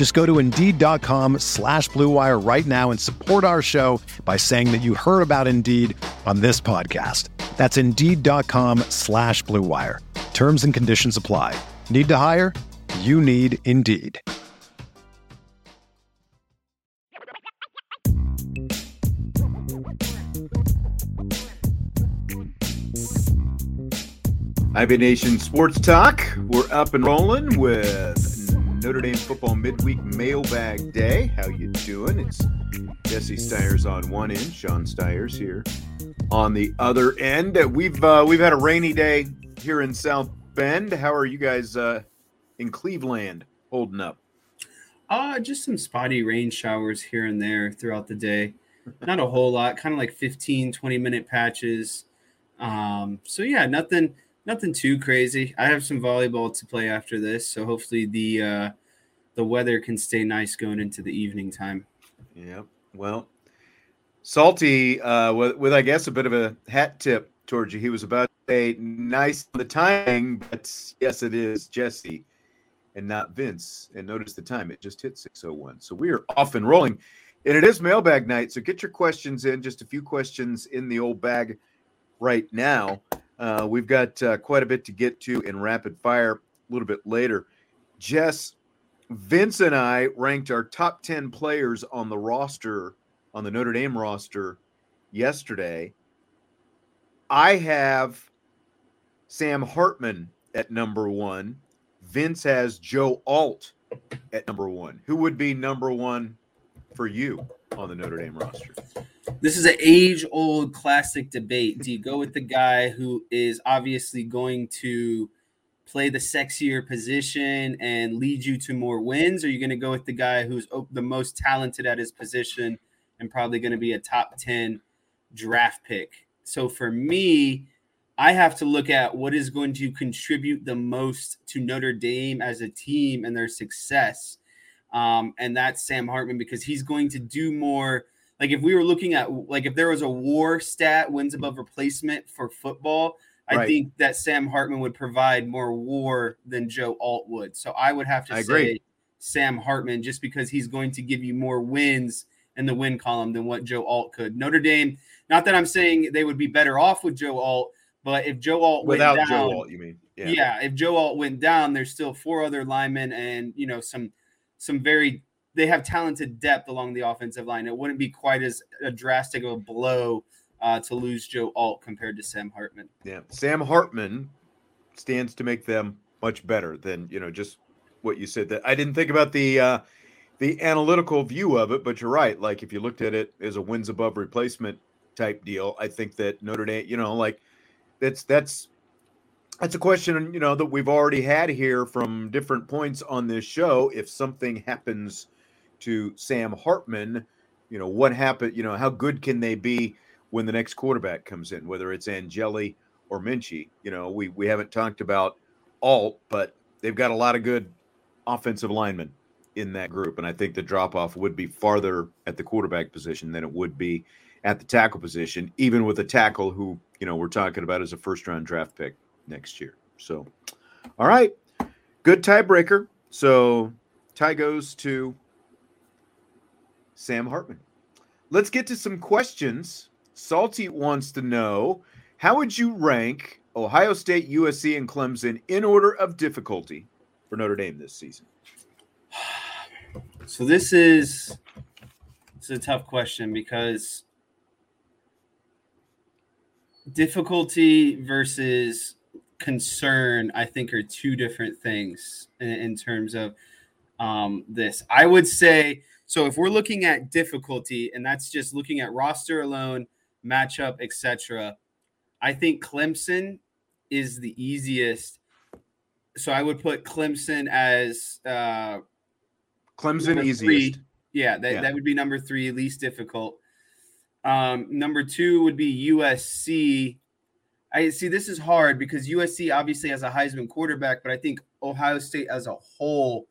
Just go to Indeed.com slash BlueWire right now and support our show by saying that you heard about Indeed on this podcast. That's Indeed.com slash BlueWire. Terms and conditions apply. Need to hire? You need Indeed. IB Nation Sports Talk. We're up and rolling with Notre Dame football midweek mailbag day. How you doing? It's Jesse Stiers on one end, Sean Stiers here on the other end. We've uh, we've had a rainy day here in South Bend. How are you guys uh, in Cleveland holding up? Uh, just some spotty rain showers here and there throughout the day. Not a whole lot, kind of like 15, 20 minute patches. Um, so yeah, nothing nothing too crazy. I have some volleyball to play after this, so hopefully the uh, the weather can stay nice going into the evening time. Yep. Well, Salty uh, with, with I guess a bit of a hat tip towards you. He was about to say nice the timing, but yes, it is Jesse and not Vince. And notice the time; it just hit six oh one. So we are off and rolling. And it is mailbag night, so get your questions in. Just a few questions in the old bag right now. Uh, we've got uh, quite a bit to get to in rapid fire a little bit later. Jess, Vince, and I ranked our top 10 players on the roster, on the Notre Dame roster yesterday. I have Sam Hartman at number one. Vince has Joe Alt at number one. Who would be number one for you on the Notre Dame roster? This is an age old classic debate. Do you go with the guy who is obviously going to play the sexier position and lead you to more wins? Or are you going to go with the guy who's the most talented at his position and probably going to be a top 10 draft pick? So for me, I have to look at what is going to contribute the most to Notre Dame as a team and their success. Um, and that's Sam Hartman because he's going to do more like if we were looking at like if there was a war stat wins above replacement for football, I right. think that Sam Hartman would provide more war than Joe Alt would. So I would have to I say agree. Sam Hartman just because he's going to give you more wins in the win column than what Joe Alt could. Notre Dame, not that I'm saying they would be better off with Joe Alt, but if Joe Alt without down, Joe Alt, you mean? Yeah. yeah, if Joe Alt went down, there's still four other linemen and you know some some very they have talented depth along the offensive line. It wouldn't be quite as a drastic of a blow uh, to lose Joe Alt compared to Sam Hartman. Yeah, Sam Hartman stands to make them much better than you know just what you said. That I didn't think about the uh, the analytical view of it, but you're right. Like if you looked at it as a wins above replacement type deal, I think that Notre Dame, you know, like that's that's that's a question you know that we've already had here from different points on this show. If something happens to Sam Hartman, you know, what happened, you know, how good can they be when the next quarterback comes in, whether it's Angeli or Minchey? You know, we we haven't talked about Alt, but they've got a lot of good offensive linemen in that group. And I think the drop off would be farther at the quarterback position than it would be at the tackle position, even with a tackle who, you know, we're talking about as a first round draft pick next year. So, all right. Good tiebreaker. So tie goes to Sam Hartman. Let's get to some questions. Salty wants to know how would you rank Ohio State, USC, and Clemson in order of difficulty for Notre Dame this season? So this is is a tough question because difficulty versus concern, I think, are two different things in, in terms of um, this. I would say so. If we're looking at difficulty, and that's just looking at roster alone, matchup, etc. I think Clemson is the easiest. So I would put Clemson as uh, Clemson easiest. Three. Yeah, that, yeah. that would be number three, least difficult. Um, number two would be USC. I see this is hard because USC obviously has a Heisman quarterback, but I think Ohio State as a whole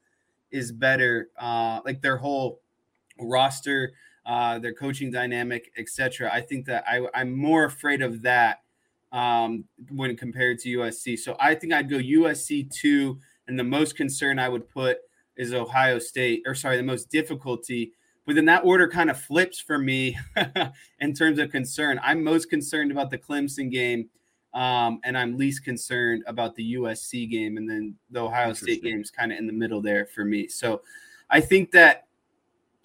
is better. Uh, like their whole roster, uh, their coaching dynamic, etc. I think that I, I'm more afraid of that um, when compared to USC. So I think I'd go USC two, and the most concern I would put is Ohio State, or sorry, the most difficulty. But then that order kind of flips for me in terms of concern. I'm most concerned about the Clemson game, um, and I'm least concerned about the USC game, and then the Ohio State game is kind of in the middle there for me. So I think that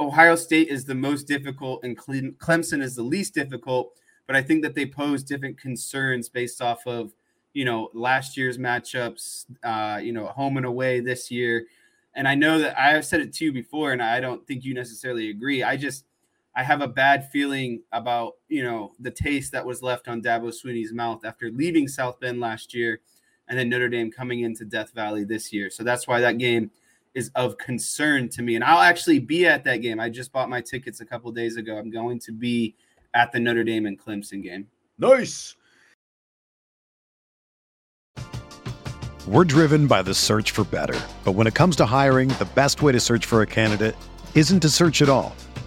Ohio State is the most difficult, and Clemson is the least difficult but I think that they pose different concerns based off of you know last year's matchups, uh, you know home and away this year. And I know that I've said it to you before, and I don't think you necessarily agree. I just I have a bad feeling about you know the taste that was left on Dabo Swinney's mouth after leaving South Bend last year, and then Notre Dame coming into Death Valley this year. So that's why that game is of concern to me. And I'll actually be at that game. I just bought my tickets a couple days ago. I'm going to be at the Notre Dame and Clemson game. Nice. We're driven by the search for better. But when it comes to hiring, the best way to search for a candidate isn't to search at all.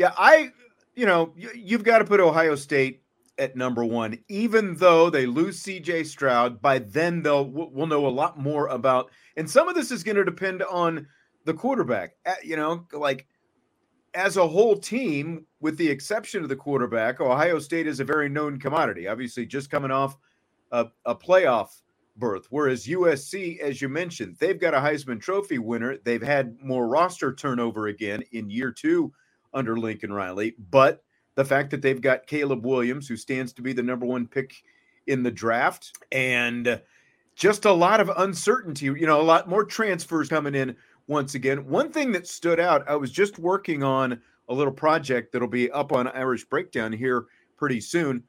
Yeah, I, you know, you've got to put Ohio State at number one, even though they lose CJ Stroud. By then, they'll we'll know a lot more about, and some of this is going to depend on the quarterback. You know, like as a whole team, with the exception of the quarterback, Ohio State is a very known commodity. Obviously, just coming off a, a playoff berth, whereas USC, as you mentioned, they've got a Heisman Trophy winner. They've had more roster turnover again in year two under Lincoln Riley. But the fact that they've got Caleb Williams, who stands to be the number one pick in the draft, and just a lot of uncertainty, you know, a lot more transfers coming in once again. One thing that stood out, I was just working on a little project that'll be up on Irish Breakdown here pretty soon.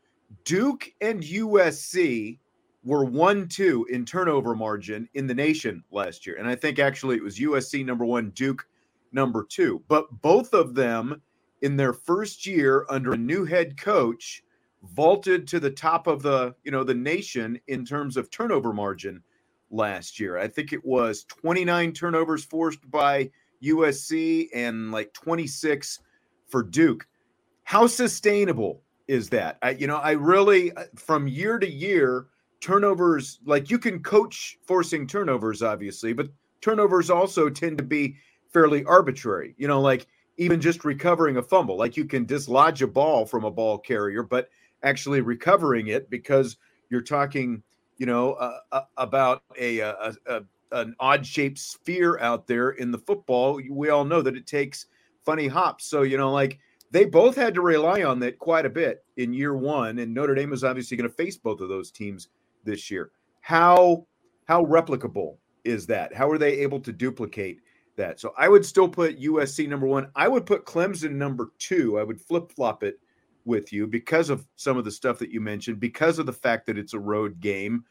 Duke and USC were 1 2 in turnover margin in the nation last year. And I think actually it was USC number one, Duke number two. But both of them in their first year under a new head coach vaulted to the top of the you know the nation in terms of turnover margin last year. I think it was 29 turnovers forced by USC and like 26 for Duke. How sustainable is that? I, you know, I really uh, from year to year turnovers like you can coach forcing turnovers obviously, but turnovers also tend to be fairly arbitrary. You know, like even just recovering a fumble. Like you can dislodge a ball from a ball carrier, but actually recovering it because you're talking, you know, uh, uh, about a, a, a an odd shaped sphere out there in the football. We all know that it takes funny hops. So you know, like they both had to rely on that quite a bit in year one, and Notre Dame is obviously going to face both of those teams this year. How how replicable is that? How are they able to duplicate that? So I would still put USC number one. I would put Clemson number two. I would flip flop it with you because of some of the stuff that you mentioned, because of the fact that it's a road game.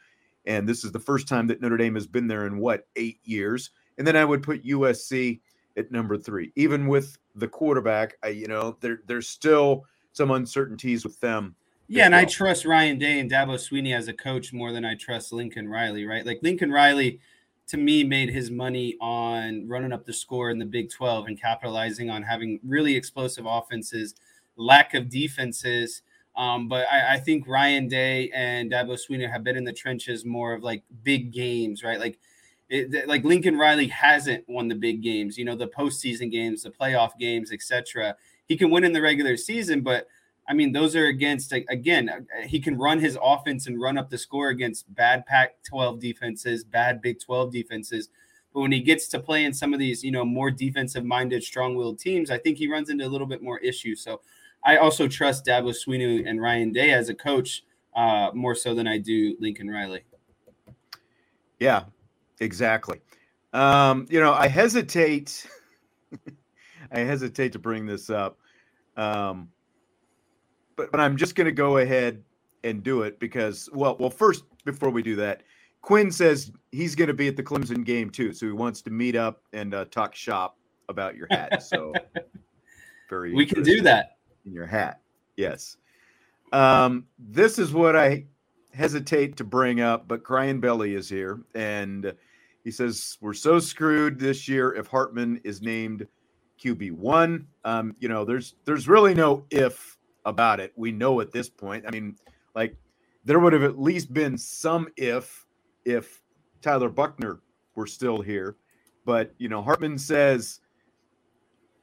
And this is the first time that Notre Dame has been there in what, eight years. And then I would put USC at number three, even with the quarterback. I, you know, there, there's still some uncertainties with them. Yeah, and well. I trust Ryan Day and Dabo Swinney as a coach more than I trust Lincoln Riley, right? Like Lincoln Riley, to me, made his money on running up the score in the Big 12 and capitalizing on having really explosive offenses – lack of defenses. Um, but I, I, think Ryan Day and Dabo Swinney have been in the trenches more of like big games, right? Like, it, like Lincoln Riley hasn't won the big games, you know, the postseason games, the playoff games, etc. He can win in the regular season, but I mean, those are against again. Uh, he can run his offense and run up the score against bad Pac-12 defenses, bad Big 12 defenses. But when he gets to play in some of these, you know, more defensive-minded, strong-willed teams, I think he runs into a little bit more issues. So I also trust Dabo Swinney and Ryan Day as a coach uh, more so than I do Lincoln Riley. Yeah, exactly. Um, you know, I hesitate. I hesitate to bring this up, um, but but I'm just going to go ahead and do it because well, well, first before we do that, Quinn says he's going to be at the Clemson game too, so he wants to meet up and uh, talk shop about your hat. So very, we can do that in your hat. Yes. Um, this is what I hesitate to bring up, but Crying Belly is here, and he says we're so screwed this year if Hartman is named QB one. Um, you know, there's there's really no if about it. We know at this point. I mean, like there would have at least been some if if Tyler Buchner were still here, but you know, Hartman says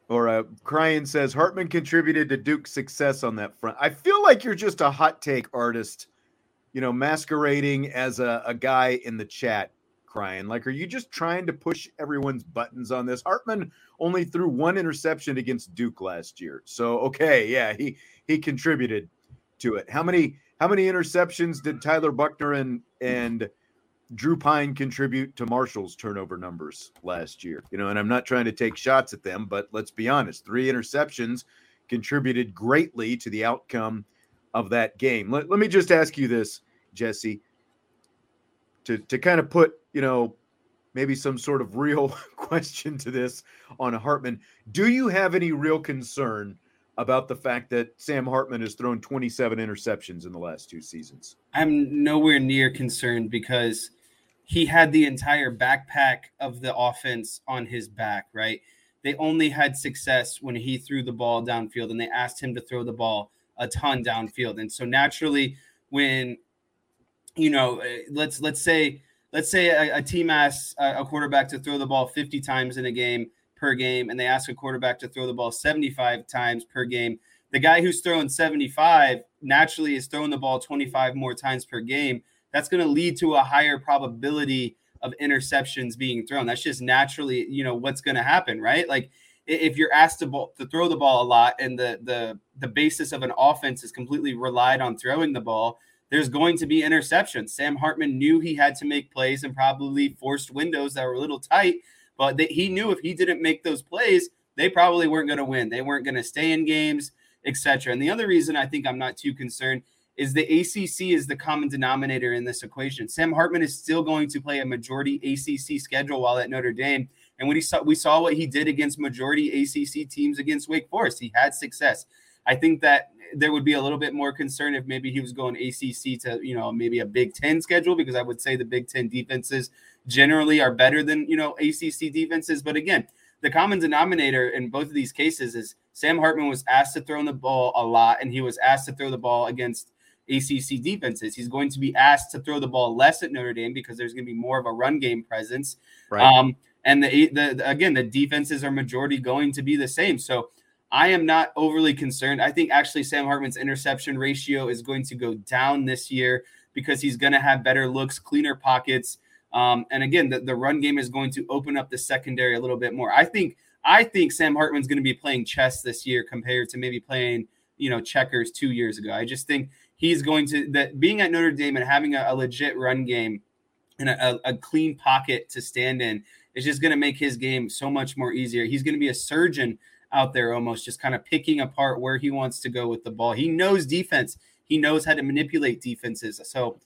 or uh, says Hartman contributed to Duke's success on that front. I feel like you're just a hot take artist, you know, masquerading as a, a guy in the chat crying. Like, are you just trying to push everyone's buttons on this? Hartman only threw one interception against Duke last year. So okay, yeah, he he contributed to it. How many how many interceptions did Tyler Buchner and and Drew Pyne contribute to Marshall's turnover numbers last year. You know, and I'm not trying to take shots at them, but let's be honest, three interceptions contributed greatly to the outcome of that game. Let, let me just ask you this, Jesse, to, to kind of put, you know, maybe some sort of real question to this on Hartman. Do you have any real concern about the fact that Sam Hartman has thrown 27 interceptions in the last two seasons? I'm nowhere near concerned because he had the entire backpack of the offense on his back, right? They only had success when he threw the ball downfield and they asked him to throw the ball a ton downfield. And so naturally, when you know, eh, let's let's say let's say a, a team asks a quarterback to throw the ball 50 times in a game per game, and they ask a quarterback to throw the ball 75 times per game. The guy who's throwing 75 naturally is throwing the ball 25 more times per game that's going to lead to a higher probability of interceptions being thrown. That's just naturally, you know, what's going to happen, right? Like if you're asked to, ball, to throw the ball a lot and the the the basis of an offense is completely relied on throwing the ball, there's going to be interceptions. Sam Hartman knew he had to make plays and probably forced windows that were a little tight, but he knew if he didn't make those plays, they probably weren't going to win. They weren't going to stay in games, etc. And the other reason I think I'm not too concerned is the ACC is the common denominator in this equation. Sam Hartman is still going to play a majority ACC schedule while at Notre Dame. And when he saw we saw what he did against majority ACC teams against Wake Forest, he had success. I think that there would be a little bit more concern if maybe he was going ACC to you know maybe a Big Ten schedule because I would say the Big Ten defenses generally are better than you know ACC defenses. But again, the common denominator in both of these cases is Sam Hartman was asked to throw in the ball a lot, and he was asked to throw the ball against ACC defenses. He's going to be asked to throw the ball less at Notre Dame because there's going to be more of a run game presence. Right. Um, and the, the, the again, the defenses are majority going to be the same. So I am not overly concerned. I think actually Sam Hartman's interception ratio is going to go down this year because he's going to have better looks, cleaner pockets. Um, and again, the, the run game is going to open up the secondary a little bit more. I think I think Sam Hartman's going to be playing chess this year compared to maybe playing, you know, checkers two years ago. I just think he's going to that being at Notre Dame and having a, a legit run game and a, a, clean pocket to stand in is just going to make his game so much more easier. He's going to be a surgeon out there almost just kind of picking apart where he wants to go with the ball. He knows defense. He knows how to manipulate defenses. So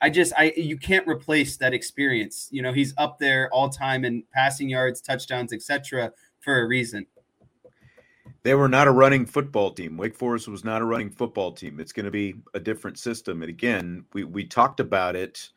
I just I you can't replace that experience. You know, he's up there all time in passing yards, touchdowns, etc. for a reason. They were not a running football team. Wake Forest was not a running football team. It's going to be a different system. And again, we we talked about it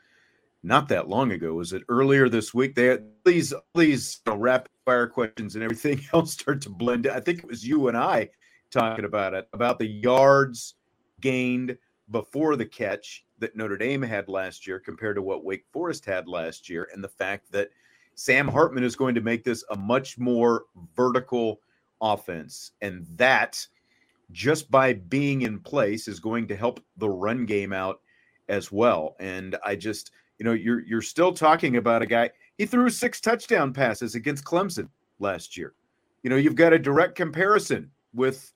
not that long ago. Was it earlier this week? They had these these you know, rapid fire questions and everything else start to blend. I think it was you and I talking about it about the yards gained before the catch that Notre Dame had last year compared to what Wake Forest had last year, and the fact that Sam Hartman is going to make this a much more vertical offense, and that just by being in place is going to help the run game out as well. And I just you know, you're you're still talking about a guy. He threw six touchdown passes against Clemson last year. You know, you've got a direct comparison with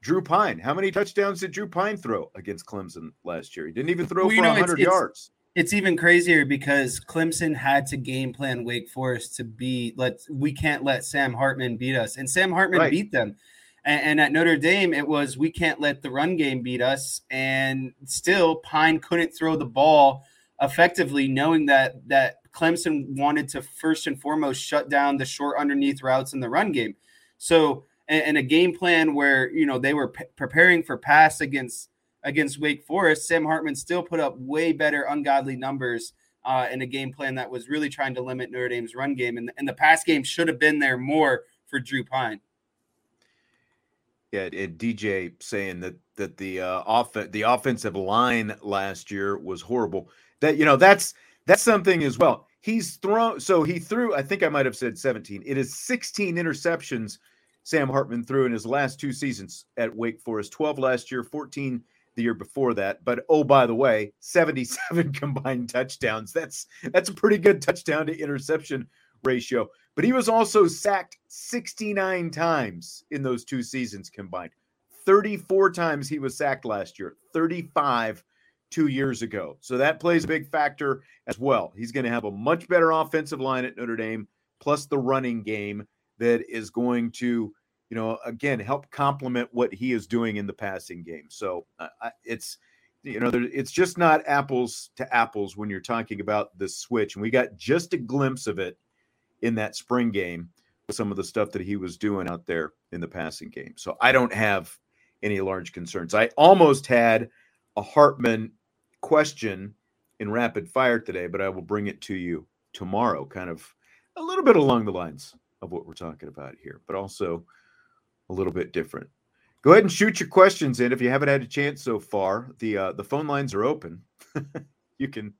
Drew Pyne. How many touchdowns did Drew Pyne throw against Clemson last year? He didn't even throw well, for know, 100 it's, yards. It's even crazier because Clemson had to game plan Wake Forest to be let we can't let Sam Hartman beat us, and Sam Hartman right. beat them. And, and, at Notre Dame, it was we can't let the run game beat us, and still Pyne couldn't throw the ball effectively knowing that that Clemson wanted to first and foremost shut down the short underneath routes in the run game. So, and, and a game plan where you know they were p- preparing for pass against against Wake Forest, Sam Hartman still put up way better ungodly numbers uh, in a game plan that was really trying to limit Notre Dame's run game, and, and the pass game should have been there more for Drew Pyne. Yeah, and DJ saying that that the uh, off the offensive line last year was horrible that you know that's that's something as well. He's thrown so he threw. I think I might have said 17. It is 16 interceptions Sam Hartman threw in his last two seasons at Wake Forest. 12 last year, 14 the year before that. But oh, by the way, 77 combined touchdowns. That's that's a pretty good touchdown to interception ratio. But he was also sacked 69 times in those two seasons combined. 34 times he was sacked last year, 35 two years ago. So that plays a big factor as well. He's going to have a much better offensive line at Notre Dame, plus the running game that is going to, you know, again, help complement what he is doing in the passing game. So uh, it's, you know, it's just not apples to apples when you're talking about the switch. And we got just a glimpse of it in that spring game with some of the stuff that he was doing out there in the passing game. So I don't have any large concerns. I almost had a Hartman question in rapid fire today, but I will bring it to you tomorrow, kind of a little bit along the lines of what we're talking about here, but also a little bit different. Go ahead and shoot your questions in if you haven't had a chance so far. The uh, the phone lines are open. you can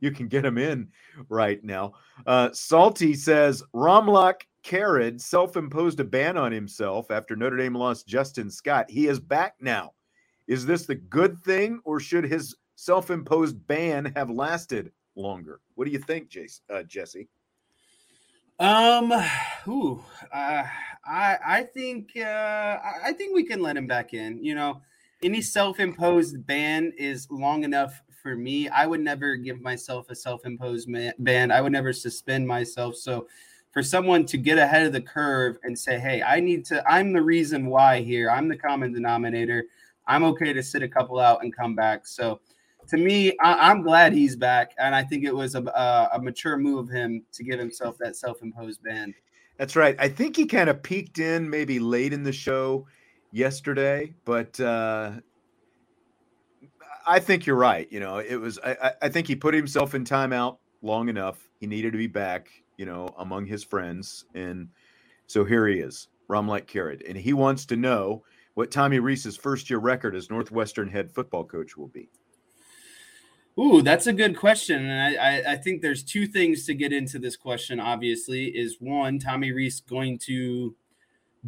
you can get them in right now. Uh, Salty says Romlock Carrad self-imposed a ban on himself after Notre Dame lost Justin Scott. He is back now. Is this the good thing, or should his self-imposed ban have lasted longer? What do you think, Jace, uh, Jesse? Um, ooh, uh, I I think uh, I think we can let him back in. You know, any self-imposed ban is long enough for me. I would never give myself a self-imposed ban. I would never suspend myself. So, for someone to get ahead of the curve and say, "Hey, I need to. I'm the reason why here. I'm the common denominator. I'm okay to sit a couple out and come back." So to me, I, am glad he's back, and I think it was a, a, a, mature move of him to give himself that self-imposed ban. That's right. I think he kind of peeked in maybe late in the show yesterday, but uh, I think you're right. You know, it was. I, I think he put himself in timeout long enough. He needed to be back. You know, among his friends, and so here he is, Ramlek Carrad, and he wants to know what Tommy Rees's first year record as Northwestern head football coach will be. Ooh, that's a good question, and I, I, think there's two things to get into this question. Obviously, is one Tommy Rees going to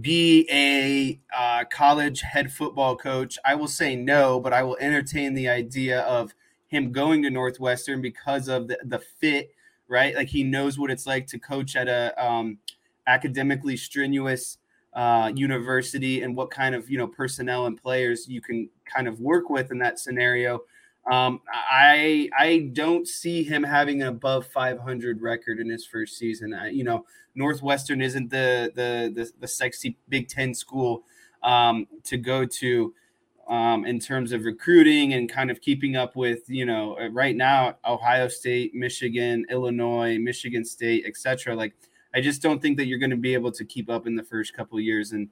be a uh, college head football coach? I will say no, but I will entertain the idea of him going to Northwestern because of the, the fit, right? Like he knows what it's like to coach at a um, academically strenuous uh, university and what kind of you know personnel and players you can kind of work with in that scenario. Um, I I don't see him having an above 500 record in his first season. I, you know, Northwestern isn't the the the, the sexy Big Ten school um, to go to um, in terms of recruiting and kind of keeping up with you know uh, right now Ohio State, Michigan, Illinois, Michigan State, etc. Like I just don't think that you're going to be able to keep up in the first couple years. And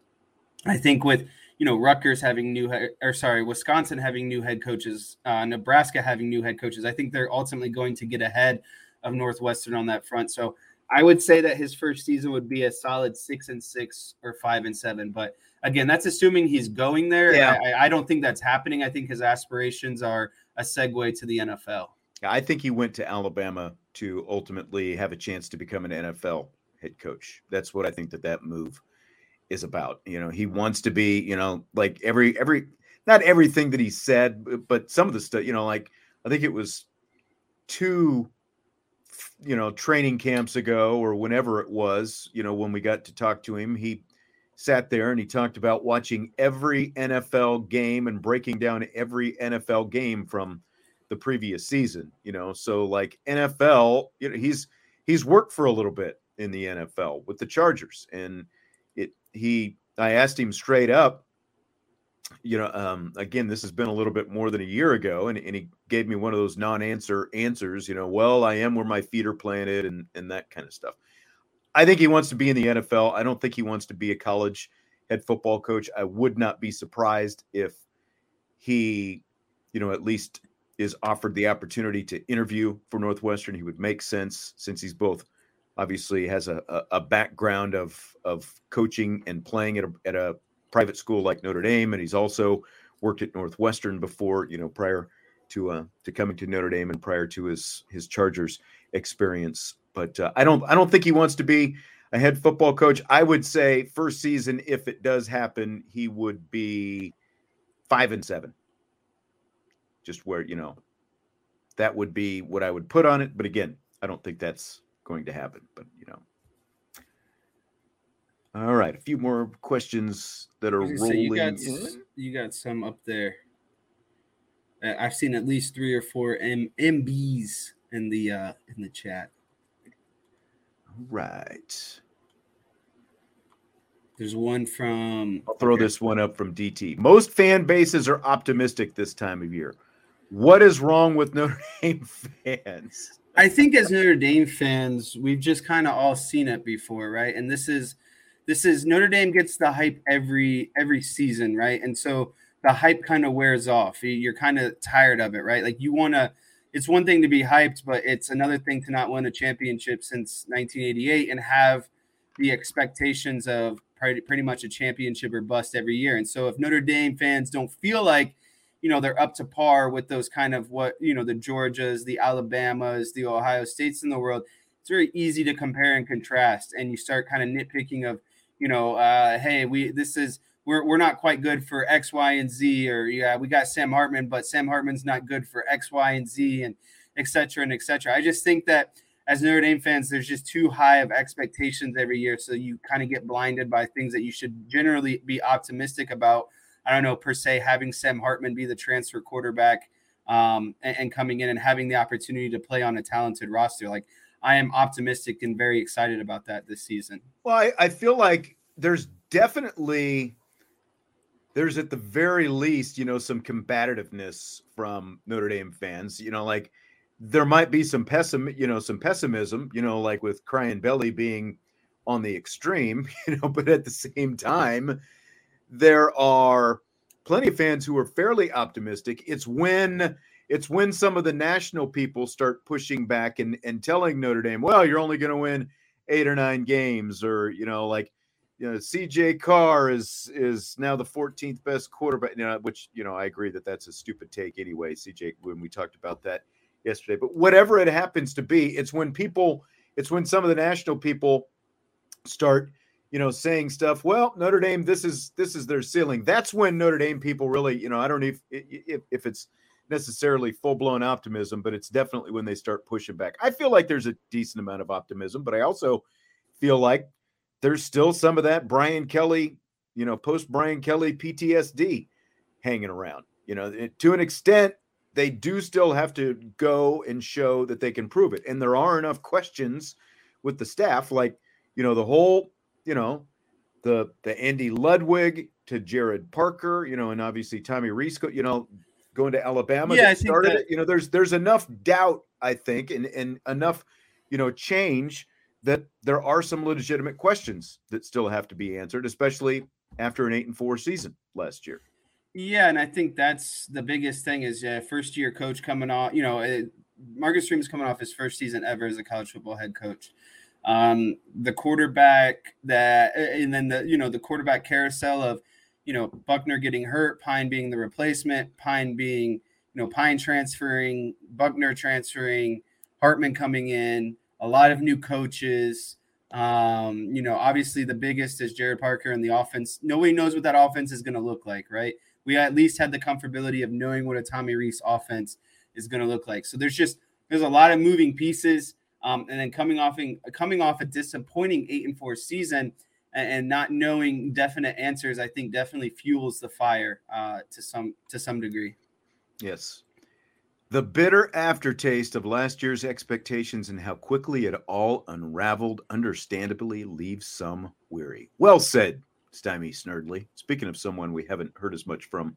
I think with you know Rutgers having new or sorry Wisconsin having new head coaches, uh, Nebraska having new head coaches, I think they're ultimately going to get ahead of Northwestern on that front. So I would say that his first season would be a solid six and six or five and seven. But again, that's assuming he's going there. Yeah. I, I don't think that's happening. I think his aspirations are a segue to the NFL. I think he went to Alabama to ultimately have a chance to become an NFL head coach. That's what I think that that move is about. You know, he wants to be, you know, like every every not everything that he said, but some of the stuff, you know, like I think it was two you know training camps ago or whenever it was, you know, when we got to talk to him, he sat there and he talked about watching every NFL game and breaking down every NFL game from the previous season, you know. So like NFL, you know, he's he's worked for a little bit in the NFL with the Chargers. And it he I asked him straight up, you know, um, again, this has been a little bit more than a year ago, and, and he gave me one of those non-answer answers, you know, well, I am where my feet are planted and and that kind of stuff. I think he wants to be in the NFL. I don't think he wants to be a college head football coach. I would not be surprised if he, you know, at least is offered the opportunity to interview for Northwestern. He would make sense since he's both obviously has a, a, background of of coaching and playing at a, at a private school like Notre Dame, and he's also worked at Northwestern before, you know, prior to uh, to coming to Notre Dame and prior to his his Chargers experience. But uh, I don't I don't think he wants to be a head football coach. I would say first season, if it does happen, he would be five and seven. Just where you know that would be what I would put on it. But again, I don't think that's going to happen, but you know. All right, a few more questions that are rolling. You, got, you got some up there. Uh, I've seen at least three or four M- MBs in the uh, in the chat. All right. There's one from. I'll throw okay. this one up from DT. Most fan bases are optimistic this time of year. What is wrong with Notre Dame fans? I think as Notre Dame fans, we've just kind of all seen it before, right? And this is this is Notre Dame gets the hype every every season, right? And so the hype kind of wears off. You're kind of tired of it, right? Like you want to it's one thing to be hyped, but it's another thing to not win a championship since 1988 and have the expectations of pretty, pretty much a championship or bust every year. And so if Notre Dame fans don't feel like you know they're up to par with those kind of what you know the Georgias, the Alabamas, the Ohio States in the world. It's very easy to compare and contrast, and you start kind of nitpicking of you know, uh, hey, we this is we're we're not quite good for X, Y, and Z, or yeah, we got Sam Hartman, but Sam Hartman's not good for X, Y, and Z, and etc. and etc. I just think that as Notre Dame fans, there's just too high of expectations every year, so you kind of get blinded by things that you should generally be optimistic about I don't know per se having Sam Hartman be the transfer quarterback um, and, and, coming in and having the opportunity to play on a talented roster. Like I am optimistic and very excited about that this season. Well, I, I feel like there's definitely there's at the very least, you know, some combativeness from Notre Dame fans. You know, like there might be some pessim, you know, some pessimism, you know, like with Crying Belly being on the extreme, you know, but at the same time, there are plenty of fans who are fairly optimistic. It's when it's when some of the national people start pushing back and, and telling Notre Dame, well, you're only going to win eight or nine games, or you know, like you know, CJ Carr is is now the 14th best quarterback. You know, which you know, I agree that that's a stupid take anyway. CJ, when we talked about that yesterday, but whatever it happens to be, it's when people, it's when some of the national people start you know, saying stuff. Well, Notre Dame, this is this is their ceiling. That's when Notre Dame people really, you know, I don't know if if, if it's necessarily full blown optimism, but it's definitely when they start pushing back. I feel like there's a decent amount of optimism, but I also feel like there's still some of that Brian Kelly, you know, post Brian Kelly PTSD hanging around. You know, to an extent, they do still have to go and show that they can prove it. And there are enough questions with the staff, like, you know, the whole, you know, the the Andy Ludwig to Gerad Parker, you know, and obviously Tommy Rees, you know, going to Alabama yeah, started that, it. You know, there's there's enough doubt, I think, and and enough, you know, change that there are some legitimate questions that still have to be answered, especially after an eight and four season last year. Yeah, and I think that's the biggest thing is uh, first year coach coming off. You know, it, Marcus Freeman's coming off his first season ever as a college football head coach. Um, the quarterback that, and then the you know the quarterback carousel of you know, Buchner getting hurt, Pyne being the replacement, Pyne being, you know, Pyne transferring, Buchner transferring, Hartman coming in, a lot of new coaches. Um, you know, obviously the biggest is Gerad Parker and the offense. Nobody knows what that offense is going to look like, right? We at least had the comfortability of knowing what a Tommy Rees offense is going to look like. So there's just there's a lot of moving pieces. Um, and then coming off in, coming off a disappointing eight and four season, and not knowing definite answers, I think definitely fuels the fire uh, to some to some degree. Yes, the bitter aftertaste of last year's expectations and how quickly it all unraveled, understandably, leaves some weary. Well said, Stymie Snerdley. Speaking of someone we haven't heard as much from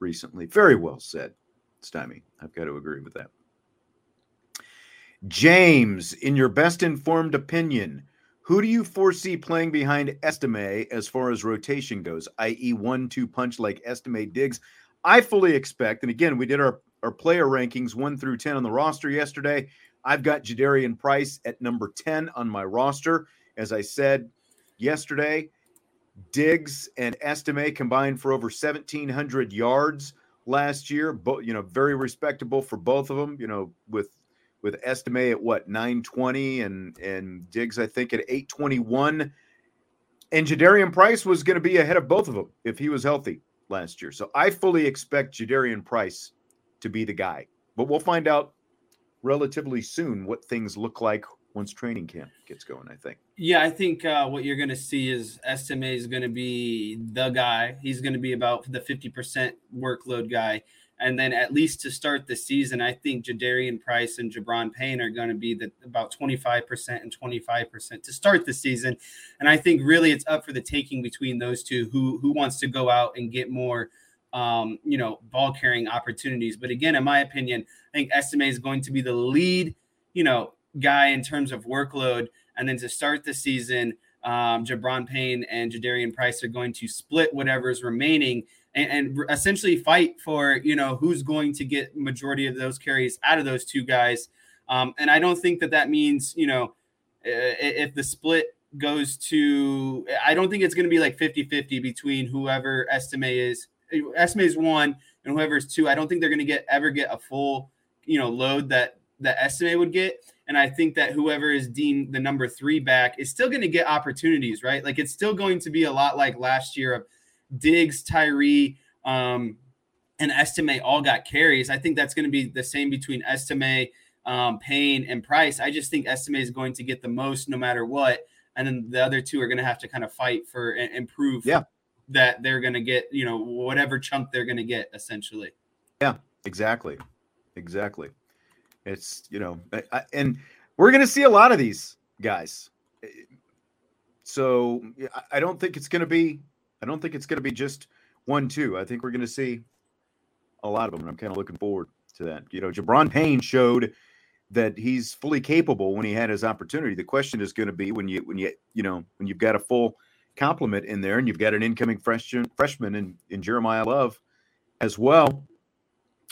recently, very well said, Stymie. I've got to agree with that. James, in your best informed opinion, who do you foresee playing behind Estime as far as rotation goes, i.e., one two punch like Estime Diggs? I fully expect, and again, we did our, our player rankings one through 10 on the roster yesterday. I've got Jadarian Price at number 10 on my roster. As I said yesterday, Diggs and Estime combined for over 1,700 yards last year. But, you know, very respectable for both of them. You know, with with Estime at what 920 and and Diggs I think at 821. And Jadarian Price was going to be ahead of both of them if he was healthy last year. So I fully expect Jadarian Price to be the guy. But we'll find out relatively soon what things look like once training camp gets going, I think. Yeah, I think uh, what you're going to see is Estime is going to be the guy. He's going to be about the 50% workload guy. And then at least to start the season, I think Jadarian Price and Gi'Bran Payne are going to be the, about 25% and 25% to start the season. And I think really it's up for the taking between those two who who wants to go out and get more um, you know, ball carrying opportunities. But again, in my opinion, I think Estime is going to be the lead, you know, guy in terms of workload. And then to start the season, um, Gi'Bran Payne and Jadarian Price are going to split whatever is remaining and, and essentially fight for you know who's going to get majority of those carries out of those two guys. Um, and I don't think that that means you know if the split goes to I don't think it's going to be like 50-50 between whoever Estime is Estime is one and whoever's two. I don't think they're going to get ever get a full you know load that that Estime would get. And I think that whoever is deemed the number three back is still going to get opportunities, right? Like it's still going to be a lot like last year of Diggs, Tyree, um, and Estime all got carries. I think that's going to be the same between Estime, um, Payne, and Price. I just think Estime is going to get the most no matter what. And then the other two are going to have to kind of fight for and improve yeah. that they're going to get, you know, whatever chunk they're going to get essentially. Yeah, exactly. Exactly. It's, you know, I, and we're going to see a lot of these guys. So I don't think it's going to be I don't think it's going to be just one, two. I think we're going to see a lot of them. And I'm kind of looking forward to that. You know, Gi'Bran Payne showed that he's fully capable when he had his opportunity. The question is going to be when you, when you, you know, when you've got a full complement in there and you've got an incoming freshman, freshman in, in Jeremiyah Love as well.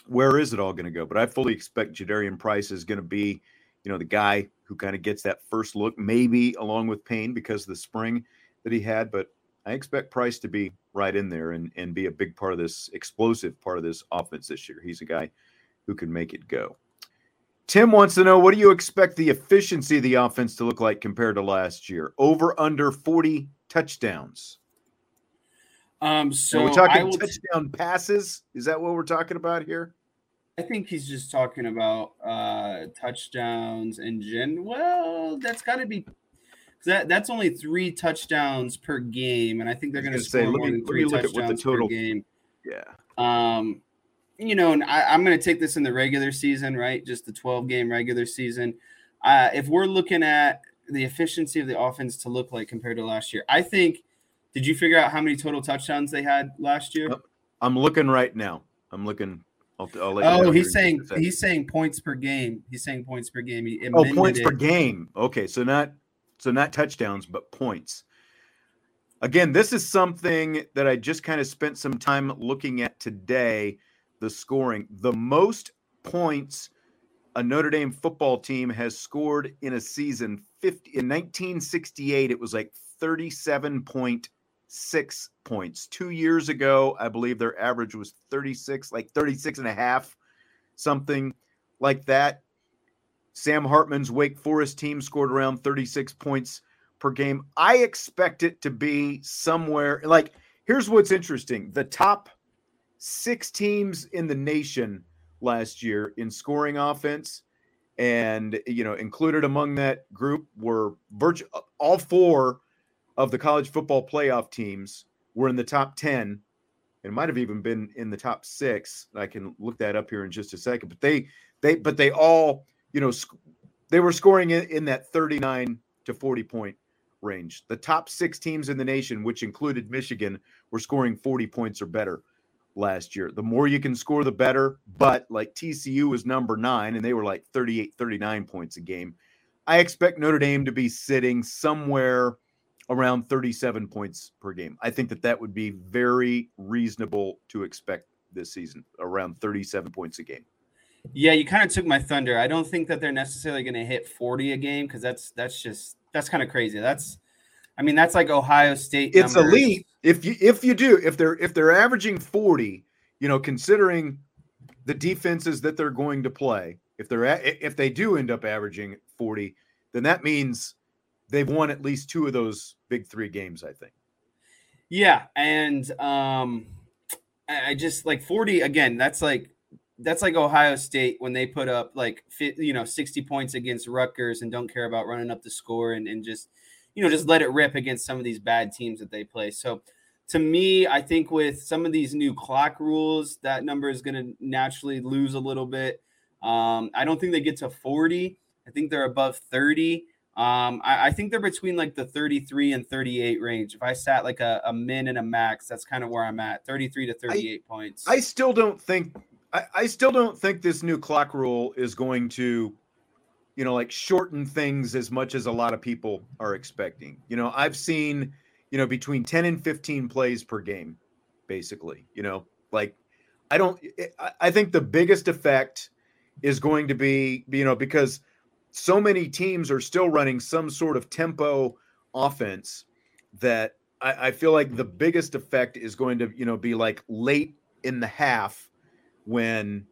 Where is it all going to go? But I fully expect Jadarian Price is going to be, you know, the guy who kind of gets that first look, maybe along with Payne because of the spring that he had. But I expect Price to be right in there and, and be a big part of this explosive part of this offense this year. He's a guy who can make it go. Tim wants to know what do you expect the efficiency of the offense to look like compared to last year? Over under 40 touchdowns? Um, so Are we talking will, touchdown passes? Is that what we're talking about here? I think he's just talking about uh touchdowns and gen. Well, that's got to be that. That's only three touchdowns per game, and I think they're going to score say, more me, than three touchdowns total, per game. Yeah. Um, you know, and I, am going to take this in the regular season, right? Just the 12 game regular season. Uh, if we're looking at the efficiency of the offense to look like compared to last year, I think. Did you figure out how many total touchdowns they had last year? I'm looking right now. I'm looking. I'll, I'll oh, he's saying he's saying points per game. He's saying points per game. He oh, points it. per game. Okay, so not so not touchdowns, but points. Again, this is something that I just kind of spent some time looking at today. The scoring, the most points a Notre Dame football team has scored in a season. 50 in 1968, it was like 37 point six points. Two years ago, I believe their average was 36, like 36 and a half, something like that. Sam Hartman's Wake Forest team scored around 36 points per game. I expect it to be somewhere like here's what's interesting the top six teams in the nation last year in scoring offense. And, you know, included among that group were virtual all four of the college football playoff teams were in the top 10 and might have even been in the top six i can look that up here in just a second but they they but they all you know they were scoring in, in that 39 to 40 point range the top six teams in the nation which included michigan were scoring 40 points or better last year the more you can score the better but like tcu was number nine and they were like 38 39 points a game i expect notre dame to be sitting somewhere around 37 points per game. I think that that would be very reasonable to expect this season, around 37 points a game. Yeah, you kind of took my thunder. I don't think that they're necessarily going to hit 40 a game because that's that's just that's kind of crazy. That's I mean, that's like Ohio State. It's numbers. elite. If you if you do if they're if they're averaging 40, you know, considering the defenses that they're going to play, if they're if they do end up averaging 40, then that means they've won at least two of those big three games, I think. Yeah, and um, I just like forty again. That's like that's like Ohio State when they put up like you know sixty points against Rutgers and don't care about running up the score and and just you know just let it rip against some of these bad teams that they play. So to me, I think with some of these new clock rules, that number is going to naturally lose a little bit. Um, I don't think they get to forty. I think they're above thirty. Um, I, I, think they're between like the 33 and 38 range. If I sat like a, a min and a max, that's kind of where I'm at 33 to 38 I, points. I still don't think I, I still don't think this new clock rule is going to, you know, like shorten things as much as a lot of people are expecting. You know, I've seen, you know, between 10 and 15 plays per game, basically, you know, like I don't eh, I think the biggest effect is going to be, you know, because – so many teams are still running some sort of tempo offense that I, I, feel like the biggest effect is going to, you know, be like late in the half when,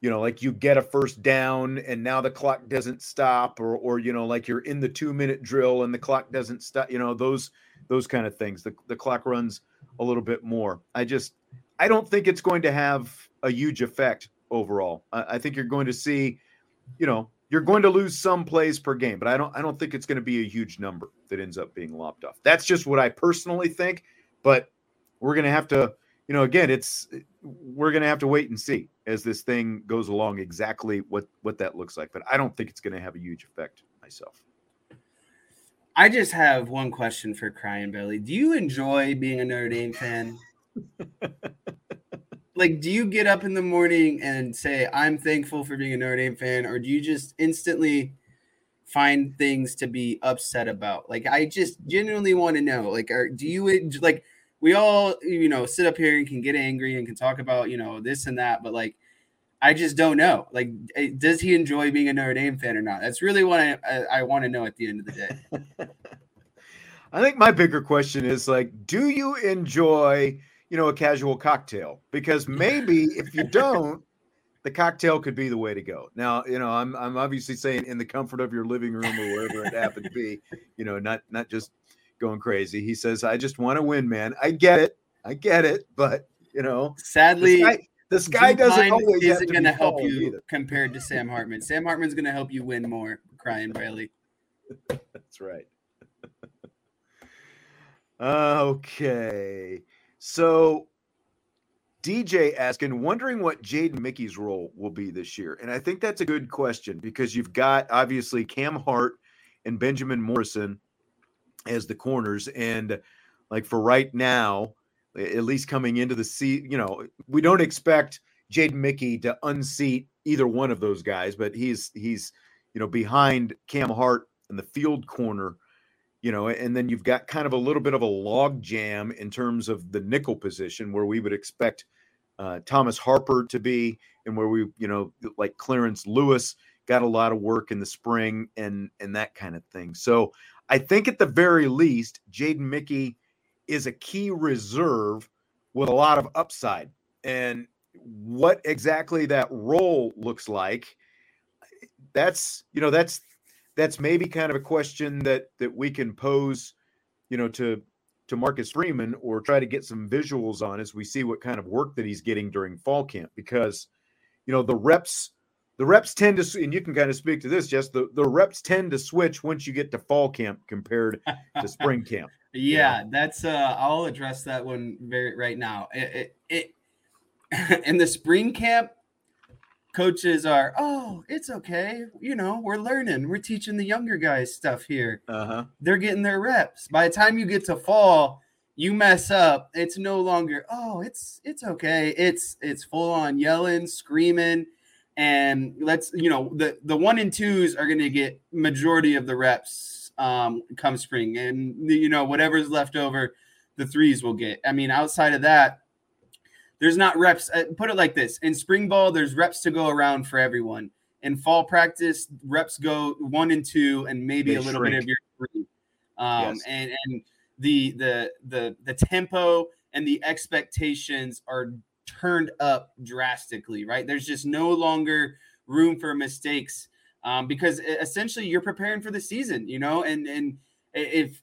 you know, like you get a first down and now the clock doesn't stop, or or you know, like you're in the two minute drill and the clock doesn't stop, you know, those those kind of things. The the clock runs a little bit more. I just I don't think it's going to have a huge effect overall. I, I think you're going to see, you know, you're going to lose some plays per game, but I don't I don't think it's going to be a huge number that ends up being lopped off. That's just what I personally think, but we're going to have to, you know, again, it's eh, we're going to have to wait and see as this thing goes along exactly what what that looks like, but I don't think it's going to have a huge effect myself. I just have one question for Crying Belly. Do you enjoy being a Notre Dame fan? like do you get up in the morning and say i'm thankful for being a notre dame fan or do you just instantly find things to be upset about like i just genuinely want to know like are, do you like we all you know sit up here and can get angry and can talk about you know this and that but like i just don't know. Like eh, does he enjoy being a notre dame fan or not? That's really what i i, I want to know at the end of the day. I think my bigger question is like do you enjoy you know, a casual cocktail? Because maybe if you don't, the cocktail could be the way to go. Now, you know, I'm I'm obviously saying in the comfort of your living room or wherever it happened to be, you know, not not just going crazy. He says, "I just want to win, man. I get it, I get it, but you know, sadly." The sky, doesn't always isn't going to help you either. compared to Sam Hartman. Sam Hartman's going to help you win more, crying Braley. That's right. okay. So DJ asking, wondering what Jaden Mickey's role will be this year. And I think that's a good question because you've got obviously Cam Hart and Benjamin Morrison as the corners. And like for right now, at least coming into the seat, you know, we don't expect Jaden Mickey to unseat either one of those guys, but he's he's you know behind Cam Hart in the field corner, you know, and then you've got kind of a little bit of a log jam in terms of the nickel position where we would expect uh, Thomas Harper to be, and where we, you know, like Clarence Lewis got a lot of work in the spring and and that kind of thing. So I think at the very least, Jaden Mickey is a key reserve with a lot of upside. And what exactly that role looks like, that's you know that's that's maybe kind of a question that that we can pose, you know, to to Marcus Freeman or try to get some visuals on as we see what kind of work that he's getting during fall camp because you know the reps the reps tend to and you can kind of speak to this just the, the reps tend to switch once you get to fall camp compared to spring camp yeah that's uh i'll address that one very right now it, it, it in the spring camp coaches are, oh, it's okay. You know, we're learning. We're teaching the younger guys stuff here. Uh-huh. They're getting their reps. By the time you get to fall, you mess up. It's no longer, oh, it's it's okay. It's it's full on yelling, screaming, and let's you know the the one and twos are going to get majority of the reps um, come spring, and you know whatever's left over, the threes will get. I mean, outside of that there's not reps. Uh, put it like this: in spring ball, there's reps to go around for everyone. In fall practice, reps go one and two, and maybe they a little shrink. bit of your three. Um, yes. and and the the the the tempo and the expectations are turned up drastically. Right? There's just no longer room for mistakes um, because essentially you're preparing for the season. You know, and and if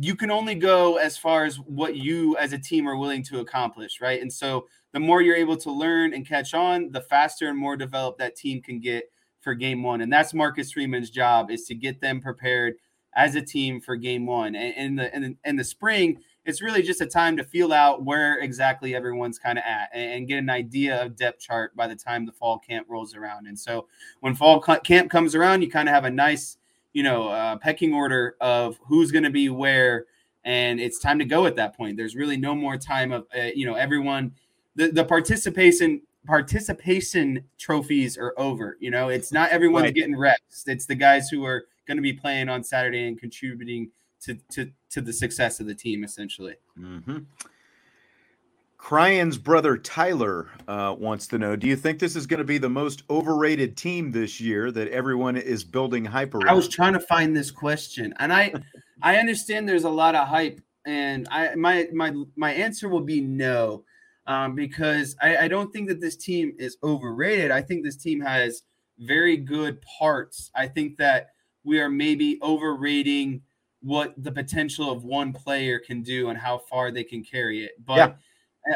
you can only go as far as what you as a team are willing to accomplish, right? And so the more you're able to learn and catch on, the faster and more developed that team can get for game one. And that's Marcus Freeman's job is to get them prepared as a team for game one. And in the in, in the spring, it's really just a time to feel out where exactly everyone's kind of at and, get an idea of depth chart by the time the fall camp rolls around. And so when fall camp comes around, you kind of have a nice you know, uh, pecking order of who's going to be where, and it's time to go at that point. There's really no more time of, uh, you know, everyone. The the participation participation trophies are over. You know, it's not everyone's right. getting reps. It's the guys who are going to be playing on Saturday and contributing to to to the success of the team, essentially. Mm-hmm. Cryan's brother Tyler uh, wants to know: Do you think this is going to be the most overrated team this year that everyone is building hype around? I was trying to find this question, and I I understand there's a lot of hype, and I my my my answer will be no, um, because I, I don't think that this team is overrated. I think this team has very good parts. I think that we are maybe overrating what the potential of one player can do and how far they can carry it, but. Yeah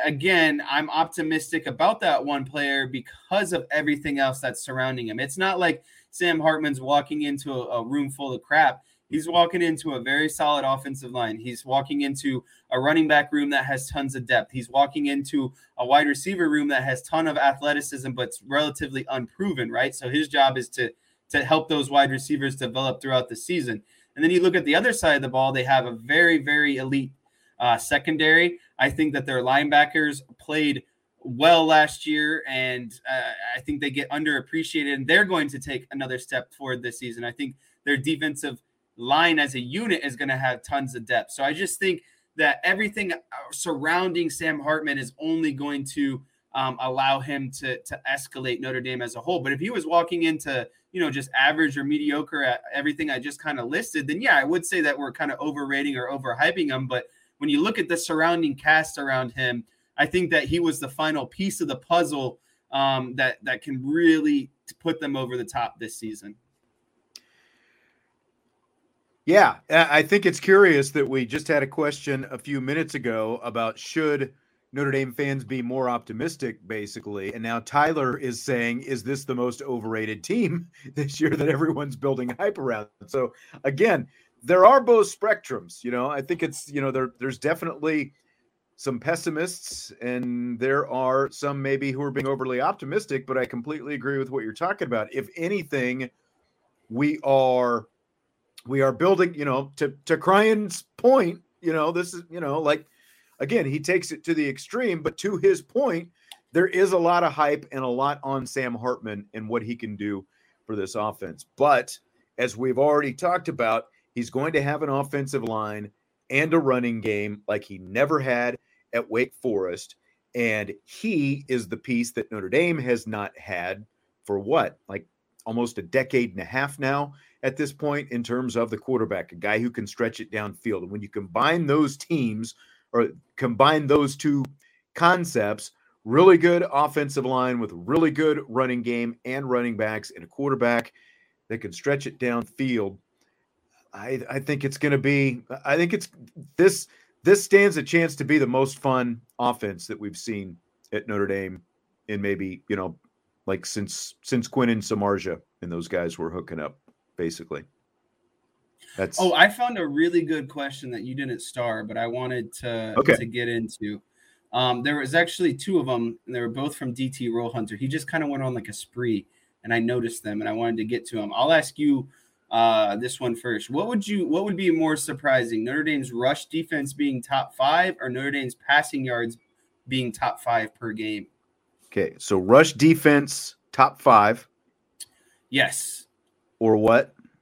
again, I'm optimistic about that one player because of everything else that's surrounding him. It's not like Sam Hartman's walking into a, a, room full of crap. He's walking into a very solid offensive line. He's walking into a running back room that has tons of depth. He's walking into a wide receiver room that has ton of athleticism, but it's relatively unproven, right? So his job is to to help those wide receivers develop throughout the season. And then you look at the other side of the ball, they have a very, very elite uh, secondary. I think that their linebackers played well last year, and uh, I think they get underappreciated, and they're going to take another step forward this season. I think their defensive line as a unit is going to have tons of depth. So I just think that everything surrounding Sam Hartman is only going to um, allow him to to escalate Notre Dame as a whole. But if he was walking into you know just average or mediocre at everything I just kind of listed, then yeah, I would say that we're kind of overrating or overhyping him. But when you look at the surrounding cast around him, I think that he was the final piece of the puzzle um, that that can really put them over the top this season. Yeah, I think it's curious that we just had a question a few minutes ago about should Notre Dame fans be more optimistic, basically. And now Tyler is saying, is this the most overrated team this year that everyone's building hype around? So again, there are both spectrums. You know, I think it's, you know, there, there's definitely some pessimists and there are some maybe who are being overly optimistic, but I completely agree with what you're talking about. If anything, we are we are building, you know, to to Cryan's point, you know, this is, you know, like again, he takes it to the extreme, but to his point, there is a lot of hype and a lot on Sam Hartman and what he can do for this offense. But as we've already talked about, he's going to have an offensive line and a running game like he never had at Wake Forest. And he is the piece that Notre Dame has not had for what, like almost a decade and a half now at this point in terms of the quarterback, a guy who can stretch it downfield. And when you combine those teams or combine those two concepts, really good offensive line with really good running game and running backs and a quarterback that can stretch it downfield. I, I think it's going to be, I think it's this this stands a chance to be the most fun offense that we've seen at Notre Dame in maybe you know like since since Quinn and Samardzija and those guys were hooking up basically. That's oh, I found a really good question that you didn't star, but I wanted to okay. to get into. Um, there was actually two of them, and they were both from DT Roll Hunter. He just kind of went on like a spree, and I noticed them, and I wanted to get to them. I'll ask you uh, this one first. What would you what would be more surprising? Notre Dame's rush defense being top five or Notre Dame's passing yards being top five per game? Okay, so rush defense top five. Yes. Or what?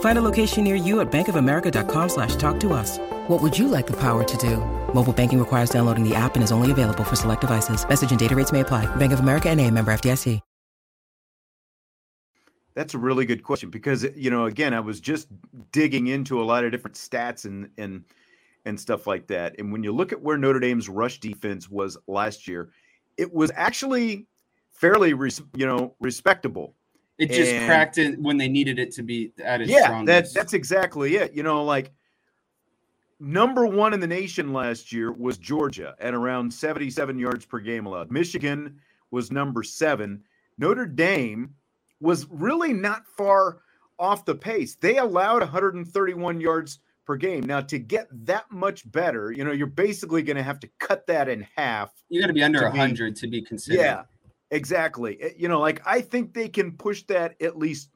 Find a location near you at bankofamerica.com slash talk to us. What would you like the power to do? Mobile banking requires downloading the app and is only available for select devices. Message and data rates may apply. Bank of America and a member FDIC. That's a really good question because you know, again, I was just digging into a lot of different stats and and and stuff like that. And when you look at where Notre Dame's rush defense was last year, it was actually fairly, res, you know, respectable. It just and, cracked it when they needed it to be at its yeah, strongest. that that's exactly it. You know, like number one in the nation last year was Georgia at around 77 yards per game allowed. Michigan was number seven. Notre Dame was really not far off the pace. They allowed 131 yards per game. Now, to get that much better, you know, you're basically going to have to cut that in half. You got to be under 100 be, to be considered. Yeah, exactly. Eh, you know, like I think they can push that at least,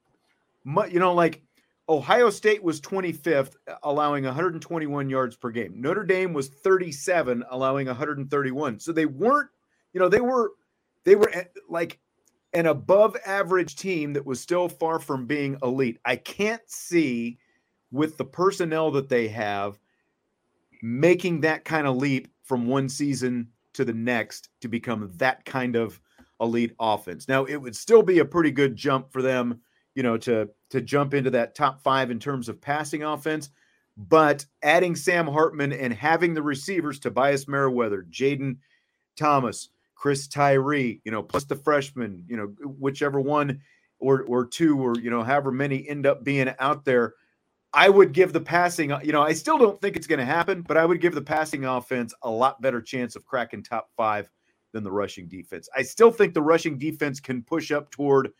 you know, like Ohio State was 25th, uh, allowing 121 yards per game. Notre Dame was 37, allowing 131. So they weren't, you know, they were, they were eh, like an above average team that was still far from being elite. I can't see with the personnel that they have making that kind of leap from one season to the next to become that kind of elite offense. Now, it would still be a pretty good jump for them, you know, to to jump into that top 5 in terms of passing offense, but adding Sam Hartman and having the receivers Tobias Merriweather, Jaden Thomas, Chris Tyree, you know, plus the freshman, you know, whichever one or or two or you know, however many end up being out there. I would give the passing, you know, I still don't think it's going to happen, but I would give the passing offense a lot better chance of cracking top five than the rushing defense. I still think the rushing defense can push up toward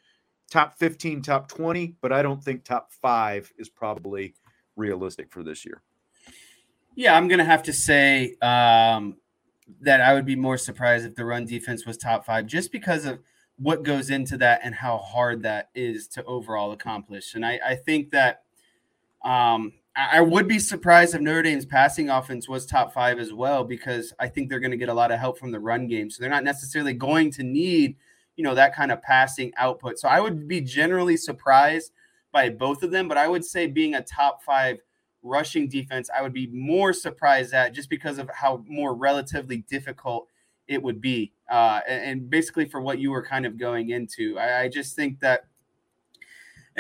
top 15, top 20, but I don't think top five is probably realistic for this year. Yeah, I'm going to have to say um, that I would be more surprised if the run defense was top five just because of what goes into that and how hard that is to overall accomplish. And I, I think that um, I would be surprised if Notre Dame's passing offense was top five as well, because I think they're going to get a lot of help from the run game. So they're not necessarily going to need, you know, that kind of passing output. So I would be generally surprised by both of them, but I would say being a top five rushing defense, I would be more surprised at just because of how more relatively difficult it would be. Uh, and, basically, for what you were kind of going into, I just think that.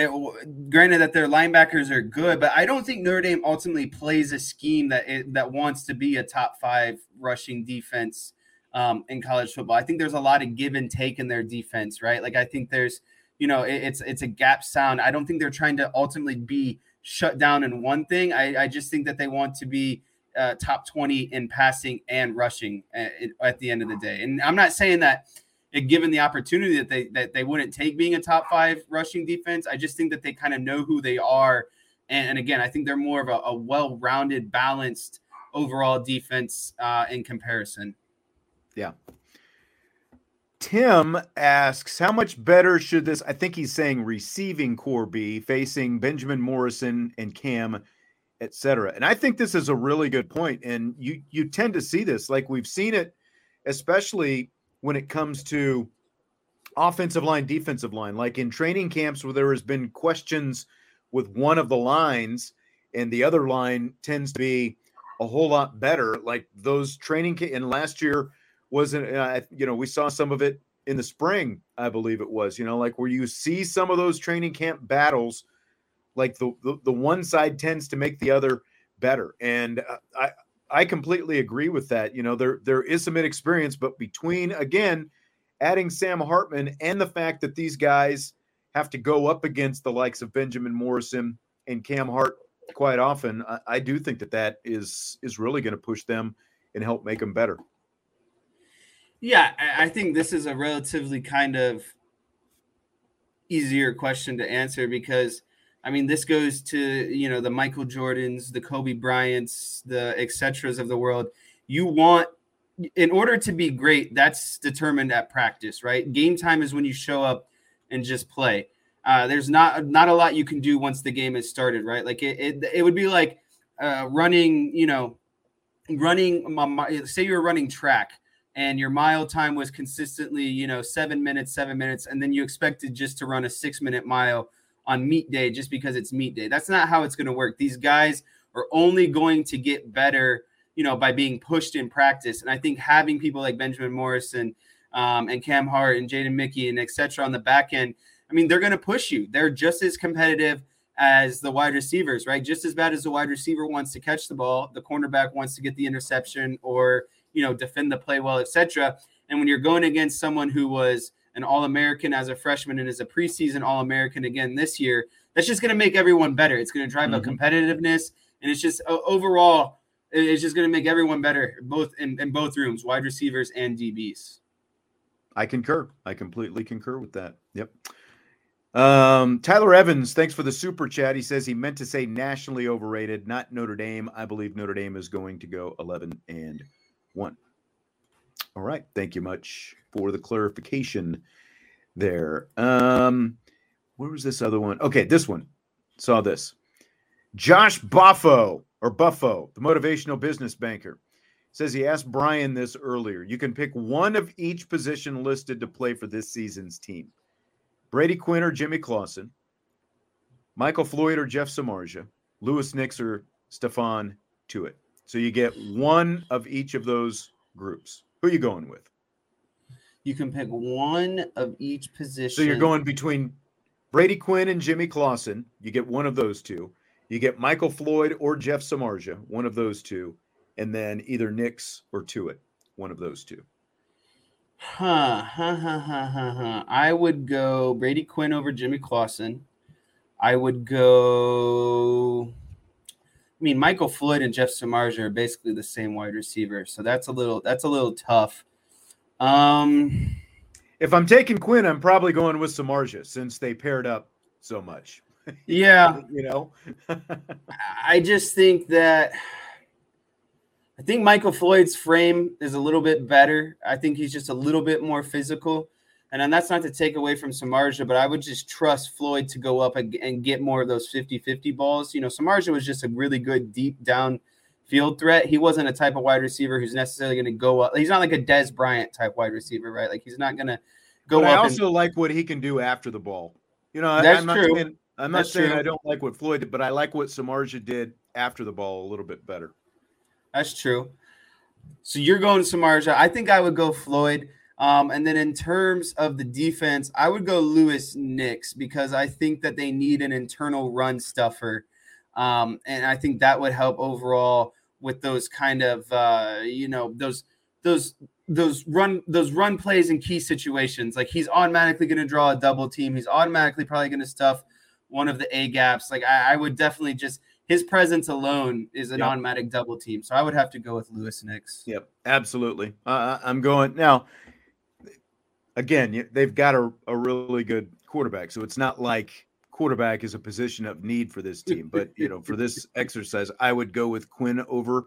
It, granted that their linebackers are good, but I don't think Notre Dame ultimately plays a scheme that it, that wants to be a top five rushing defense um, in college football. I think there's a lot of give and take in their defense, right? Like I think there's, you know, it, it's it's a gap sound. I don't think they're trying to ultimately be shut down in one thing. I, I just think that they want to be uh, top 20 in passing and rushing at, at, the end of the day. And I'm not saying that given the opportunity that they that they wouldn't take being a top five rushing defense. I just think that they kind of know who they are. And, and again, I think they're more of a, a well-rounded, balanced overall defense uh, in comparison. Yeah. Tim asks, how much better should this? I think he's saying receiving corps be facing Benjamin Morrison and Cam, etc. And I think this is a really good point. And you you tend to see this, like we've seen it, especially when it comes to offensive line, defensive line, like in training camps where there has been questions with one of the lines, and the other line tends to be a whole lot better. Like those training and last year wasn't uh, you know we saw some of it in the spring i believe it was you know like where you see some of those training camp battles like the the, the one side tends to make the other better and uh, i i completely agree with that you know there there is some inexperience but between again adding sam hartman and the fact that these guys have to go up against the likes of benjamin morrison and cam hart quite often i, I do think that that is is really going to push them and help make them better. Yeah, I think this is a relatively kind of easier question to answer because I mean this goes to you know the Michael Jordans, the Kobe Bryants, the etceteras of the world. You want in order to be great, that's determined at practice, right? Game time is when you show up and just play. Uh, there's not not a lot you can do once the game has started, right? Like it, it, it would be like uh, running, you know, running. Say you're running track and your mile time was consistently, you know, seven minutes, seven minutes, and then you expected just to run a six minute mile on meet day just because it's meet day. That's not how it's going to work. These guys are only going to get better, you know, by being pushed in practice. And I think having people like Benjamin Morrison um, and Cam Hart and Jaden Mickey and etc. on the back end, I mean, they're going to push you. They're just as competitive as the wide receivers, right? Just as bad as the wide receiver wants to catch the ball, the cornerback wants to get the interception or you know, defend the play well, etc. And when you're going against someone who was an All American as a freshman and as a preseason All American again this year, that's just going to make everyone better. It's going to drive mm-hmm. a competitiveness, and it's just uh, overall, it's just going to make everyone better, both in, in both rooms, wide receivers and DBs. I concur. I completely concur with that. Yep. Um, Tyler Evans, thanks for the super chat. He says he meant to say nationally overrated, not Notre Dame. I believe Notre Dame is going to go 11 and one. All right. Thank you much for the clarification there. Um, where was this other one? Okay, this one. Saw this. Josh Buffo or Buffo, the motivational business banker, says he asked Brian this earlier. You can pick one of each position listed to play for this season's team. Brady Quinn or Jimmy Clausen, Michael Floyd or Jeff Samardzija, Louis Nix or Stephon Tuitt. So you get one of each of those groups. Who are you going with? You can pick one of each position. So you're going between Brady Quinn and Jimmy Clausen. You get one of those two. You get Michael Floyd or Jeff Samardzija, one of those two, and then either Nix or Tuitt, one of those two. Huh, huh, huh, huh, huh, huh. I would go Brady Quinn over Jimmy Clausen. I would go I mean, Michael Floyd and Jeff Samardzija are basically the same wide receiver, so that's a little that's a little tough. Um, if I'm taking Quinn, I'm probably going with Samardzija since they paired up so much. Yeah, you know, I just think that I think Michael Floyd's frame is a little bit better. I think he's just a little bit more physical. And that's not to take away from Samardzija, but I would just trust Floyd to go up and, and get more of those 50 50 balls. You know, Samardzija was just a really good deep down field threat. He wasn't a type of wide receiver who's necessarily going to go up. He's not like a Dez Bryant type wide receiver, right? Like he's not going to go but up. I also and, like what he can do after the ball. You know, that's I'm not true. Saying, I'm not That's saying true. I don't like what Floyd did, but I like what Samardzija did after the ball a little bit better. That's true. So you're going Samardzija. I think I would go Floyd. Um, and then in terms of the defense, I would go Louis Nix because I think that they need an internal run stuffer. Um, and I think that would help overall with those kind of uh, you know those those those run those run plays in key situations. Like he's automatically going to draw a double team. He's automatically probably going to stuff one of the A gaps. Like I, I, would definitely just his presence alone is an yep. automatic double team. So I would have to go with Louis Nix. Yep, absolutely. Uh, I'm going now again, they've got a, a really good quarterback. So it's not like quarterback is a position of need for this team. But, you know, for this exercise, I would go with Quinn over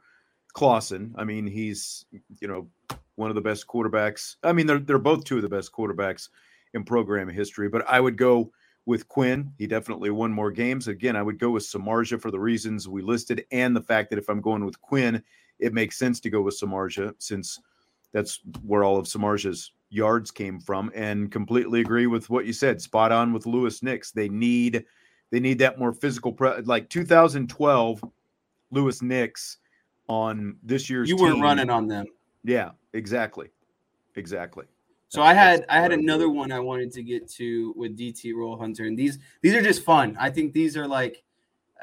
Clausen. I mean, he's, you know, one of the best quarterbacks. I mean, they're, they're both two of the best quarterbacks in program history, but I would go with Quinn. He definitely won more games. Again, I would go with Samardzija for the reasons we listed and the fact that if I'm going with Quinn, it makes sense to go with Samardzija since that's where all of Samardzija's yards came from and completely agree with what you said spot on with Louis Nix. They need they need that more physical pre- like 2012 Louis Nix on this year's you weren't running on them. Yeah exactly. Exactly. So I had I had another one I wanted to get to with DT Roll Hunter and these these are just fun. I think these are like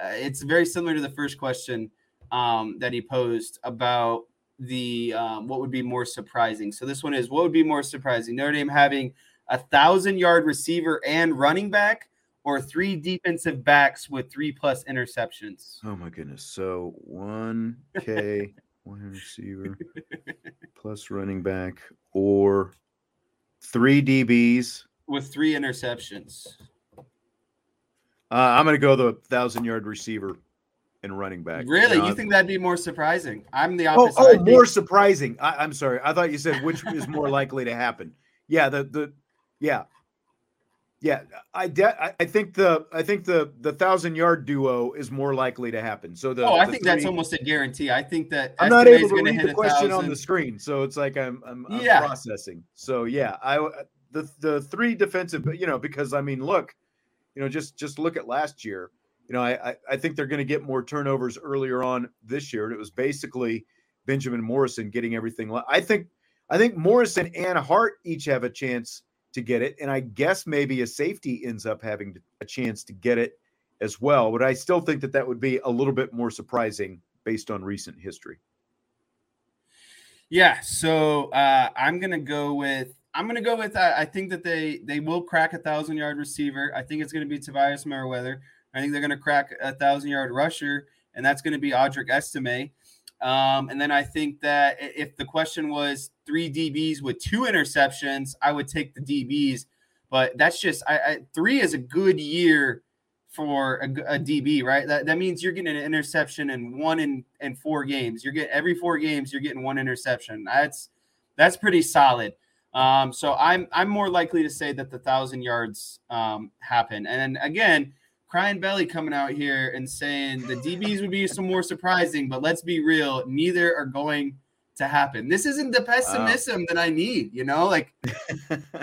uh, it's very similar to the first question um, that he posed about the um, what would be more surprising. So this one is what would be more surprising: Notre Dame having a thousand yard receiver and running back, or three defensive backs with three plus interceptions. Oh my goodness! So one K, one receiver plus running back, or three DBs with three interceptions. Uh, I'm going to go the thousand yard receiver and running back. Really, you, know, you think that'd be more surprising? I'm the oh, opposite. Oh, oh more surprising. I, am sorry. I thought you said which is more likely to happen. Yeah, the the yeah. Yeah, I de- I think the I think the the thousand yard duo is more likely to happen. So the oh, I the think three, that's almost a guarantee. I think that I'm not able to read the question on the screen, so it's like I'm I'm, I'm yeah. processing. So yeah, I uh, the the three defensive, you know, because I mean, look, you know, just just look at last year you know, I, I think they're going to get more turnovers earlier on this year. And it was basically Benjamin Morrison getting everything. I think I think Morrison and Hart each have a chance to get it, and I guess maybe a safety ends up having a chance to get it as well. But I still think that that would be a little bit more surprising based on recent history. Yeah, so uh, I'm gonna go with I'm gonna go with uh, I think that they they will crack a thousand yard receiver. I think it's gonna be Tobias Merriweather. I think they're going to crack a thousand yard rusher, and that's going to be Audric Estime. Um, and then I think that if the question was three DBs with two interceptions, I would take the DBs. But that's just I, I three is a good year for a, a, DB, right? That, that means you're getting an interception in one in, in four games. You're getting every four games, you're getting one interception. That's that's pretty solid. Um, so I'm I'm more likely to say that the thousand yards um, happen. And again, Crying Belly coming out here and saying the DBs would be some more surprising, but let's be real, neither are going to happen. This isn't the pessimism wow. that I need, you know, like.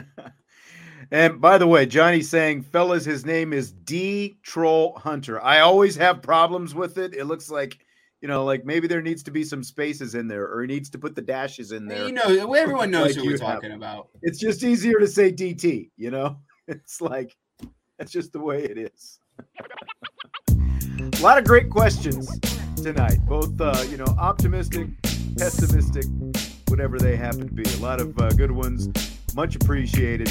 and by the way, Johnny's saying, fellas, his name is D Troll Hunter. I always have problems with it. It looks like you know, like maybe there needs to be some spaces in there, or he needs to put the dashes in there. You know, everyone knows like who we're talking have. about. It's just easier to say DT. You know, it's like that's just the way it is a lot of great questions tonight, both uh, you know optimistic, pessimistic, whatever they happen to be. A lot of uh, good ones, much appreciated.